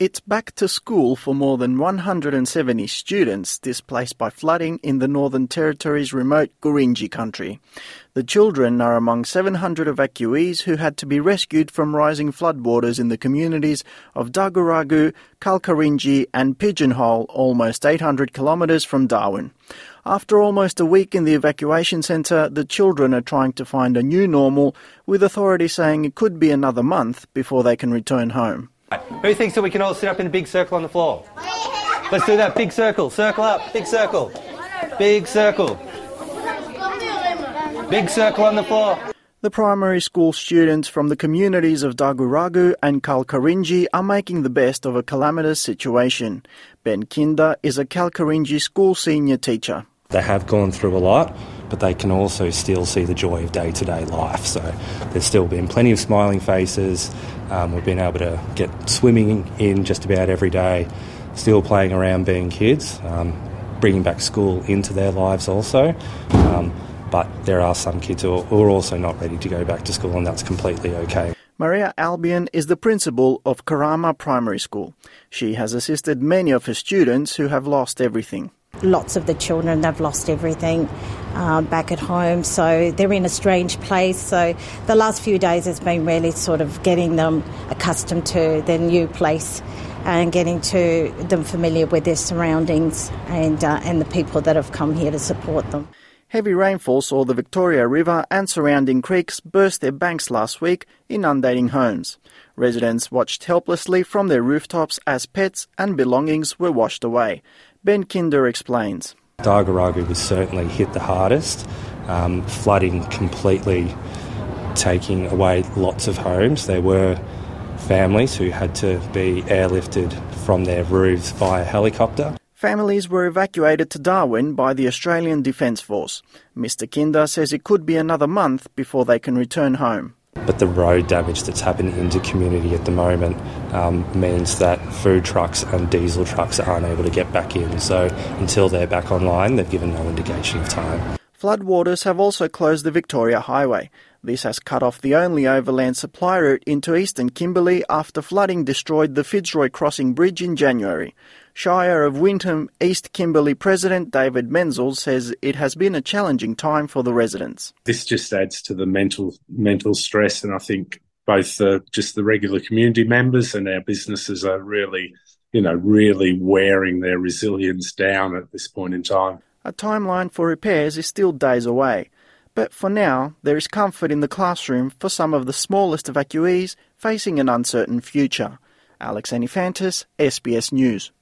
It's back to school for more than 170 students displaced by flooding in the Northern Territory's remote Gurindji country. The children are among 700 evacuees who had to be rescued from rising floodwaters in the communities of Daguragu, Kalkarindji, and Pigeonhole, almost 800 kilometres from Darwin. After almost a week in the evacuation centre, the children are trying to find a new normal, with authorities saying it could be another month before they can return home. Who thinks that we can all sit up in a big circle on the floor? Let's do that. Big circle. Circle up. Big circle. Big circle. Big circle on the floor. The primary school students from the communities of Daguragu and Kalkarindji are making the best of a calamitous situation. Ben Kinder is a Kalkarindji school senior teacher. They have gone through a lot, but they can also still see the joy of day to day life. So there's still been plenty of smiling faces. Um, we've been able to get swimming in just about every day, still playing around being kids, um, bringing back school into their lives also. Um, but there are some kids who are, who are also not ready to go back to school, and that's completely okay. Maria Albion is the principal of Karama Primary School. She has assisted many of her students who have lost everything. Lots of the children they've lost everything uh, back at home, so they're in a strange place. So the last few days has been really sort of getting them accustomed to their new place and getting to them familiar with their surroundings and uh, and the people that have come here to support them. Heavy rainfall saw the Victoria River and surrounding creeks burst their banks last week, inundating homes. Residents watched helplessly from their rooftops as pets and belongings were washed away. Ben Kinder explains. Daguragu was certainly hit the hardest, um, flooding completely taking away lots of homes. There were families who had to be airlifted from their roofs via helicopter. Families were evacuated to Darwin by the Australian Defence Force. Mr. Kinder says it could be another month before they can return home. But the road damage that's happening into community at the moment um, means that food trucks and diesel trucks aren't able to get back in. So until they're back online, they've given no indication of time. Floodwaters have also closed the Victoria Highway. This has cut off the only overland supply route into eastern Kimberley after flooding destroyed the Fitzroy Crossing Bridge in January. Shire of Wyndham East Kimberley President David Menzel says it has been a challenging time for the residents. This just adds to the mental mental stress, and I think both just the regular community members and our businesses are really, you know, really wearing their resilience down at this point in time. A timeline for repairs is still days away, but for now there is comfort in the classroom for some of the smallest evacuees facing an uncertain future. Alex Anifantis, SBS News.